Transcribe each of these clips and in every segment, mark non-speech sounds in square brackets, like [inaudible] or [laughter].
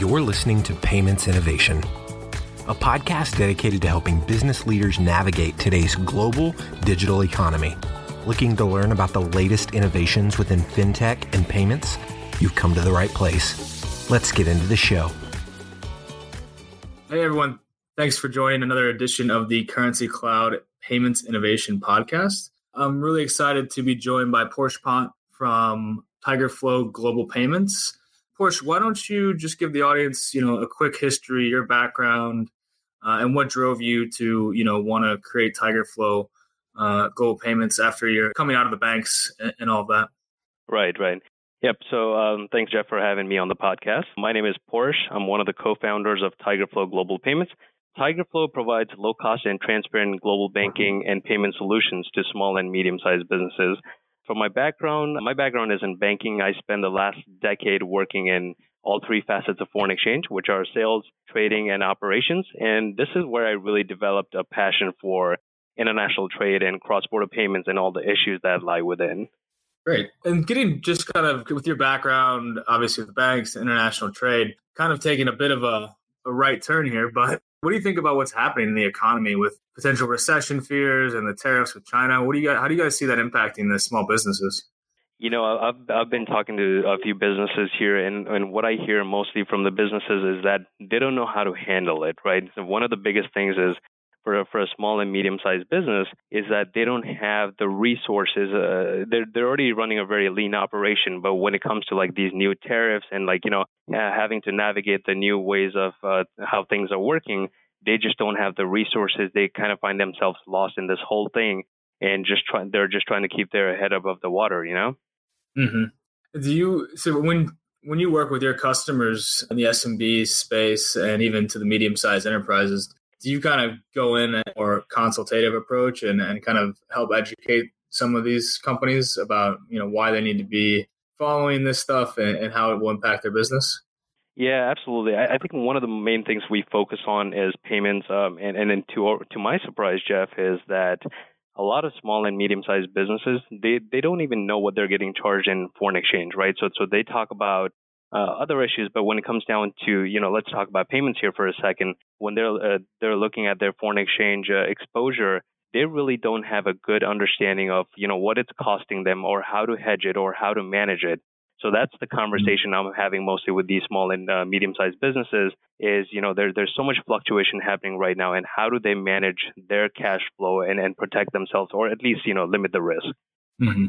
You're listening to Payments Innovation, a podcast dedicated to helping business leaders navigate today's global digital economy. Looking to learn about the latest innovations within fintech and payments? You've come to the right place. Let's get into the show. Hey, everyone. Thanks for joining another edition of the Currency Cloud Payments Innovation Podcast. I'm really excited to be joined by Porsche Pont from Tigerflo Global Payments. Porsche, why don't you just give the audience, you know, a quick history, your background, uh, and what drove you to, you know, want to create Tigerflo uh, Global Payments after you're coming out of the banks and, and all that? Right, right. Yep. So um, thanks, Jeff, for having me on the podcast. My name is Porsche. I'm one of the co-founders of Tigerflo Global Payments. Tigerflo provides low cost and transparent global banking and payment solutions to small and medium sized businesses. For my background, my background is in banking. I spent the last decade working in all three facets of foreign exchange, which are sales, trading, and operations. And this is where I really developed a passion for international trade and cross border payments and all the issues that lie within. Great. And getting just kind of with your background, obviously with banks, international trade, kind of taking a bit of a, a right turn here, but what do you think about what's happening in the economy with potential recession fears and the tariffs with China? What do you how do you guys see that impacting the small businesses? You know, I've I've been talking to a few businesses here, and and what I hear mostly from the businesses is that they don't know how to handle it. Right. So one of the biggest things is for a, for a small and medium sized business is that they don't have the resources. Uh, they're they're already running a very lean operation, but when it comes to like these new tariffs and like you know having to navigate the new ways of uh, how things are working, they just don't have the resources. They kind of find themselves lost in this whole thing, and just try, they're just trying to keep their head above the water. You know. Mm-hmm. Do you so when when you work with your customers in the SMB space and even to the medium sized enterprises? Do you kind of go in or consultative approach and, and kind of help educate some of these companies about you know why they need to be following this stuff and, and how it will impact their business yeah, absolutely. I, I, think one of the main things we focus on is payments, um, and and then to to my surprise, Jeff, is that a lot of small and medium sized businesses they they don't even know what they're getting charged in foreign exchange, right? So so they talk about uh, other issues. But when it comes down to, you know, let's talk about payments here for a second. When they're uh, they're looking at their foreign exchange uh, exposure, they really don't have a good understanding of, you know, what it's costing them or how to hedge it or how to manage it. So that's the conversation I'm having mostly with these small and uh, medium-sized businesses. Is you know there, there's so much fluctuation happening right now, and how do they manage their cash flow and, and protect themselves, or at least you know limit the risk. Mm-hmm.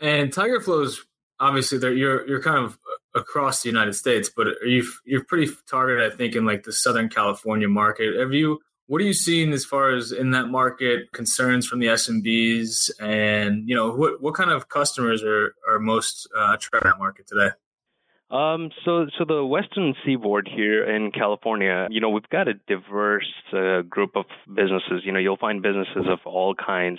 And Tigerflo's obviously you're you're kind of across the United States, but you you're pretty targeted, I think, in like the Southern California market. Have you? What are you seeing as far as in that market concerns from the SMBs, and you know what what kind of customers are are most uh, attracted that market today? Um, so, so the Western Seaboard here in California, you know, we've got a diverse uh, group of businesses. You know, you'll find businesses of all kinds.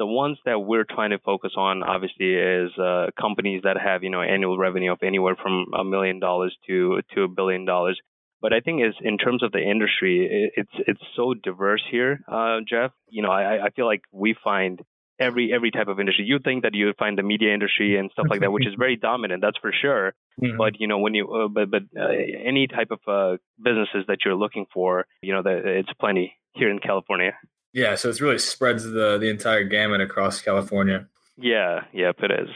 The ones that we're trying to focus on, obviously, is uh, companies that have you know annual revenue of anywhere from a million dollars to to a billion dollars. But I think is in terms of the industry, it's it's so diverse here, uh, Jeff. You know, I, I feel like we find every every type of industry. You think that you find the media industry and stuff like that, which is very dominant, that's for sure. Mm-hmm. But you know, when you uh, but but uh, any type of uh, businesses that you're looking for, you know, that it's plenty here in California. Yeah, so it really spreads the the entire gamut across California. Yeah, yep, it is.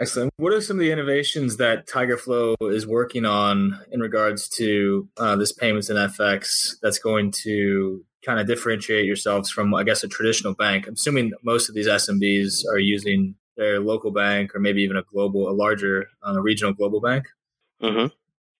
Excellent. What are some of the innovations that Tigerflo is working on in regards to uh, this payments and FX that's going to kind of differentiate yourselves from, I guess, a traditional bank? I'm assuming most of these SMBs are using their local bank or maybe even a global, a larger uh, regional global bank. Mm-hmm.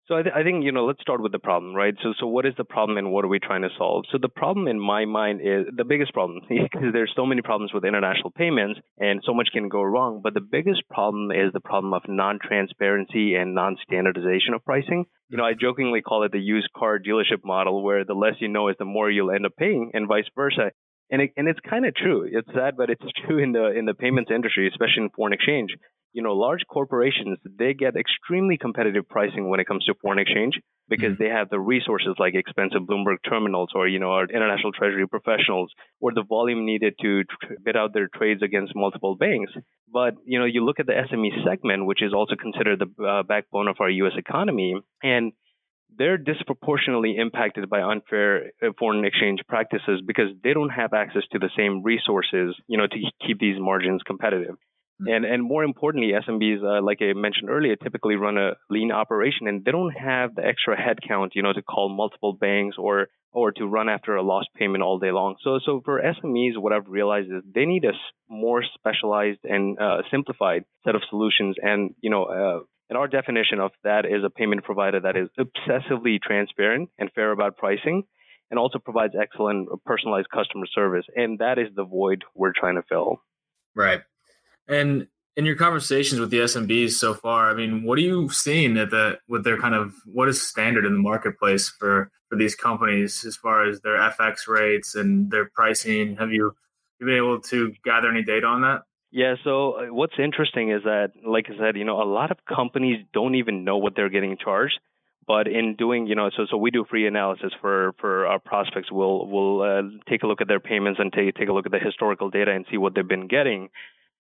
So I, th- I, think you know let's start with the problem, right? So so what is the problem and what are we trying to solve? So the problem in my mind is the biggest problem [laughs] because there's so many problems with international payments and so much can go wrong. But the biggest problem is the problem of non-transparency and non-standardization of pricing. You know, I jokingly call it the used car dealership model, where the less you know is the more you'll end up paying, and vice versa. And it, and it's kind of true. It's sad, but it's [laughs] true in the in the payments industry, especially in foreign exchange you know, large corporations, they get extremely competitive pricing when it comes to foreign exchange because mm-hmm. they have the resources like expensive Bloomberg terminals or, you know, our international treasury professionals or the volume needed to bid out their trades against multiple banks. But, you know, you look at the SME segment, which is also considered the uh, backbone of our U.S. economy, and they're disproportionately impacted by unfair uh, foreign exchange practices because they don't have access to the same resources, you know, to keep these margins competitive. Mm-hmm. And and more importantly, SMBs, uh, like I mentioned earlier, typically run a lean operation, and they don't have the extra headcount, you know, to call multiple banks or or to run after a lost payment all day long. So so for SMEs, what I've realized is they need a more specialized and uh, simplified set of solutions, and you know. Uh, and our definition of that is a payment provider that is obsessively transparent and fair about pricing and also provides excellent personalized customer service. And that is the void we're trying to fill. Right. And in your conversations with the SMBs so far, I mean, what are you seeing at the with their kind of what is standard in the marketplace for for these companies as far as their FX rates and their pricing? Have you, you been able to gather any data on that? Yeah, so uh, what's interesting is that, like I said, you know, a lot of companies don't even know what they're getting charged. But in doing, you know, so so we do free analysis for for our prospects. We'll we'll uh, take a look at their payments and take take a look at the historical data and see what they've been getting.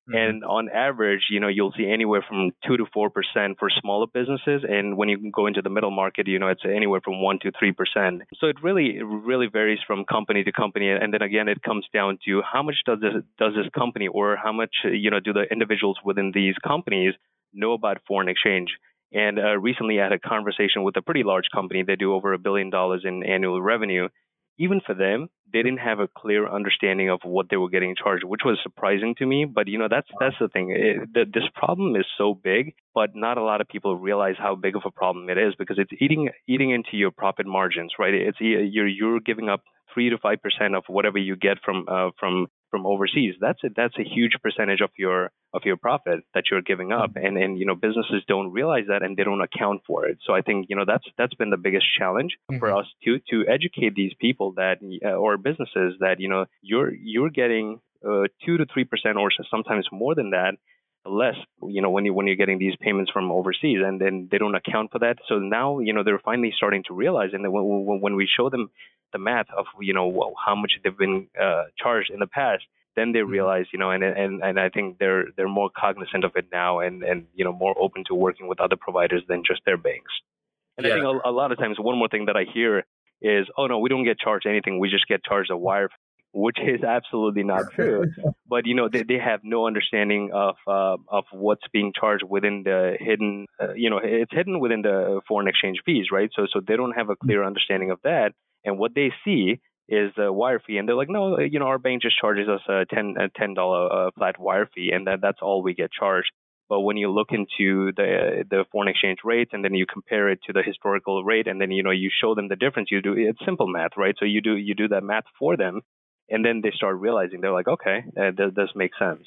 Mm-hmm. And on average, you know, you'll see anywhere from two to four percent for smaller businesses, and when you go into the middle market, you know, it's anywhere from one to three percent. So it really, it really varies from company to company, and then again, it comes down to how much does this does this company, or how much, you know, do the individuals within these companies know about foreign exchange. And uh, recently, I had a conversation with a pretty large company. They do over a billion dollars in annual revenue, even for them, they didn't have a clear understanding of what they were getting charged, which was surprising to me. But you know, that's that's the thing. It, the, this problem is so big, but not a lot of people realize how big of a problem it is because it's eating eating into your profit margins, right? It's you're you're giving up three to five percent of whatever you get from uh, from from overseas. That's a, that's a huge percentage of your of your profit that you're giving up, mm-hmm. and and you know businesses don't realize that and they don't account for it. So I think you know that's that's been the biggest challenge mm-hmm. for us to to educate these people that uh, or businesses that you know you're you're getting uh, two to three percent or sometimes more than that less you know when you when you're getting these payments from overseas and then they don't account for that so now you know they're finally starting to realize and when, when we show them the math of you know how much they've been uh, charged in the past then they mm-hmm. realize you know and and and I think they're they're more cognizant of it now and and you know more open to working with other providers than just their banks and yeah. I think a, a lot of times one more thing that I hear is oh no we don't get charged anything we just get charged a wire which is absolutely not true. [laughs] but you know, they, they have no understanding of uh, of what's being charged within the hidden. Uh, you know, it's hidden within the foreign exchange fees, right? So so they don't have a clear understanding of that, and what they see is a wire fee, and they're like, no, you know, our bank just charges us a ten a ten dollar uh, flat wire fee, and that that's all we get charged. But when you look into the the foreign exchange rates and then you compare it to the historical rate, and then you know you show them the difference, you do it's simple math, right? So you do you do that math for them, and then they start realizing they're like, okay, uh, does this make sense?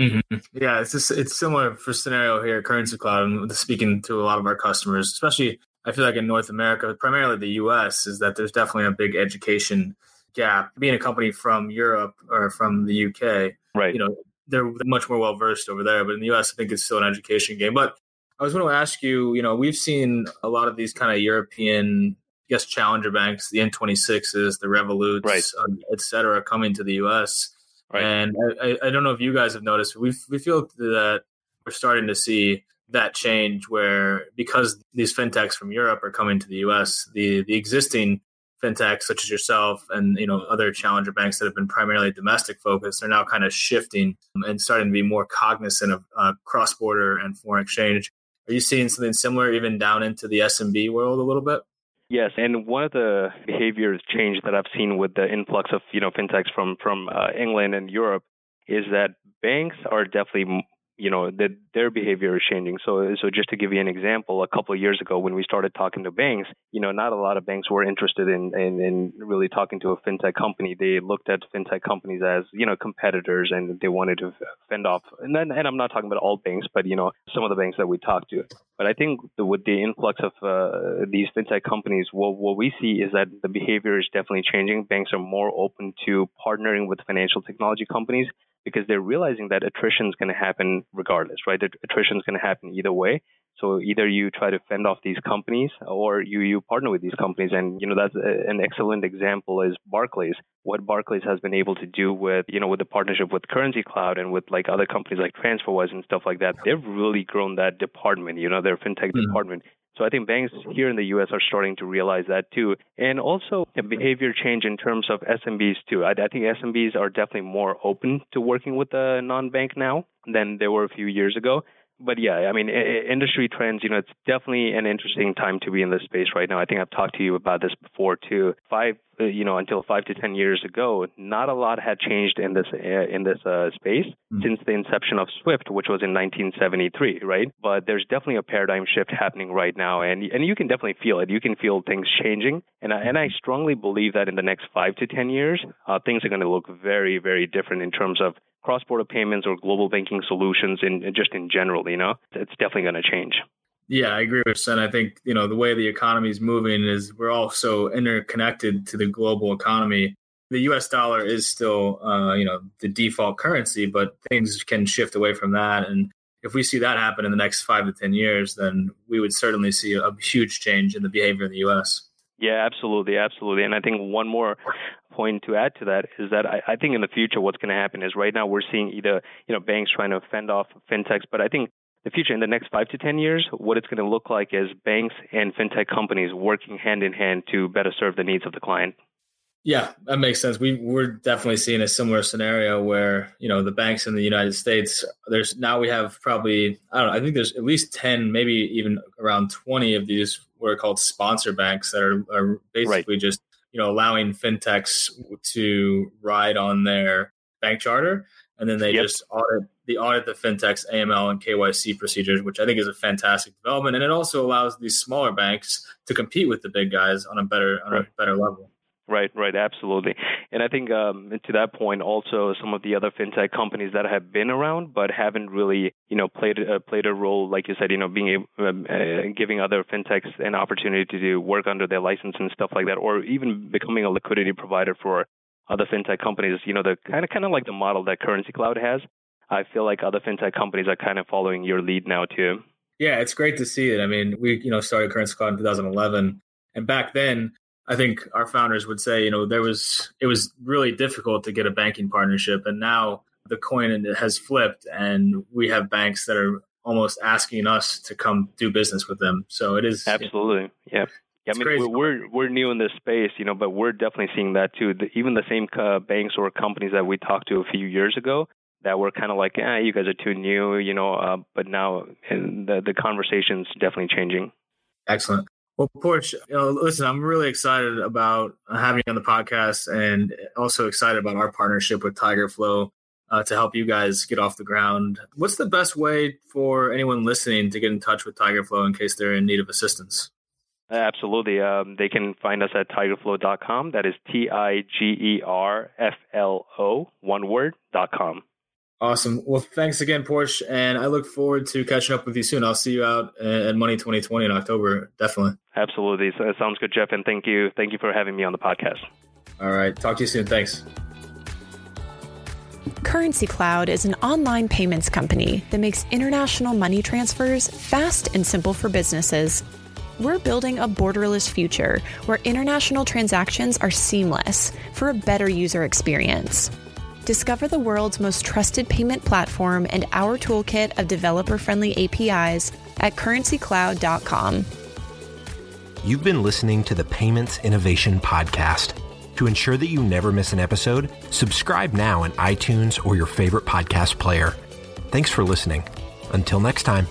Mm-hmm. Yeah, it's just it's similar for scenario here, Currency Cloud, and speaking to a lot of our customers, especially I feel like in North America, primarily the U.S., is that there's definitely a big education gap. Being a company from Europe or from the U.K., right? You know, they're much more well versed over there, but in the U.S., I think it's still an education game. But I was going to ask you, you know, we've seen a lot of these kind of European I guess challenger banks, the N26s, the Revoluts, right. um, et cetera, coming to the U.S. Right. And I, I, don't know if you guys have noticed, we we feel that we're starting to see that change where because these fintechs from Europe are coming to the U.S., the the existing fintechs such as yourself and you know other challenger banks that have been primarily domestic focused are now kind of shifting and starting to be more cognizant of uh, cross border and foreign exchange. Are you seeing something similar even down into the SMB world a little bit? Yes, and one of the behaviors change that I've seen with the influx of you know fintechs from from uh, England and Europe is that banks are definitely you know that their behavior is changing. So so just to give you an example, a couple of years ago when we started talking to banks, you know, not a lot of banks were interested in, in in really talking to a fintech company. They looked at fintech companies as you know competitors, and they wanted to fend off. And then and I'm not talking about all banks, but you know some of the banks that we talked to. But I think with the influx of uh, these fintech companies, what what we see is that the behavior is definitely changing. Banks are more open to partnering with financial technology companies because they're realizing that attrition is going to happen regardless, right? Attrition is going to happen either way. So either you try to fend off these companies or you, you partner with these companies. And, you know, that's a, an excellent example is Barclays. What Barclays has been able to do with, you know, with the partnership with Currency Cloud and with like other companies like TransferWise and stuff like that, they've really grown that department, you know, their fintech mm-hmm. department So I think banks here in the U.S. are starting to realize that too, and also a behavior change in terms of SMBs too. I, I think SMBs are definitely more open to working with a non-bank now than they were a few years ago but yeah, I mean, industry trends, you know, it's definitely an interesting time to be in this space right now. I think I've talked to you about this before too. Five, uh, you know, until five to ten years ago, not a lot had changed in this uh, in this uh, space mm-hmm. since the inception of Swift, which was in 1973, right? But there's definitely a paradigm shift happening right now, and and you can definitely feel it. You can feel things changing, and I, and I strongly believe that in the next five to ten years, uh, things are going to look very, very different in terms of cross-border payments or global banking solutions in just in general, you know, it's definitely going to change. Yeah, I agree with Sen. I think, you know, the way the economy is moving is we're all so interconnected to the global economy. The US dollar is still, uh, you know, the default currency, but things can shift away from that. And if we see that happen in the next five to 10 years, then we would certainly see a huge change in the behavior in the US. Yeah, absolutely, absolutely. And I think one more point to add to that is that I, I think in the future what's going to happen is right now we're seeing either you know banks trying to fend off fintechs, but I think the future in the next five to ten years, what it's going to look like is banks and fintech companies working hand in hand to better serve the needs of the client. Yeah, that makes sense. We we're definitely seeing a similar scenario where you know the banks in the United States. There's now we have probably I don't know. I think there's at least ten, maybe even around twenty of these what are called sponsor banks that are, are basically right. just you know allowing fintechs to ride on their bank charter, and then they yep. just audit the audit the fintechs AML and KYC procedures, which I think is a fantastic development, and it also allows these smaller banks to compete with the big guys on a better on right. a better level. Right, right, absolutely. And I think um, to that point, also some of the other fintech companies that have been around but haven't really, you know, played uh, played a role, like you said, you know, being able, um, uh, giving other fintechs an opportunity to do work under their license and stuff like that, or even becoming a liquidity provider for other fintech companies. You know, the kind of kind of like the model that Currency Cloud has. I feel like other fintech companies are kind of following your lead now too. Yeah, it's great to see it. I mean, we you know started Currency Cloud in 2011, and back then I think our founders would say, you know, there was it was really difficult to get a banking partnership, and now the coin has flipped, and we have banks that are almost asking us to come do business with them. So it is absolutely, yeah. Yeah, I mean, crazy. we're we're new in this space, you know, but we're definitely seeing that too. The, even the same uh, banks or companies that we talked to a few years ago that were kind of like, "Yeah, you guys are too new," you know. Uh, but now the the conversation's definitely changing. Excellent. Well, Porch, you know, listen, I'm really excited about having you on the podcast and also excited about our partnership with Tigerflo uh, to help you guys get off the ground. What's the best way for anyone listening to get in touch with Tigerflo in case they're in need of assistance? Absolutely. Um, they can find us at tigerflo.com. That is T I G E R F L O, one word, dot com. Awesome. Well, thanks again, Porsche. and I look forward to catching up with you soon. I'll see you out at Money 2020 in October, definitely. Absolutely. So, sounds good, Jeff, and thank you. Thank you for having me on the podcast. All right. Talk to you soon. Thanks. Currency Cloud is an online payments company that makes international money transfers fast and simple for businesses. We're building a borderless future where international transactions are seamless for a better user experience. Discover the world's most trusted payment platform and our toolkit of developer friendly APIs at currencycloud.com. You've been listening to the Payments Innovation Podcast. To ensure that you never miss an episode, subscribe now in iTunes or your favorite podcast player. Thanks for listening. Until next time.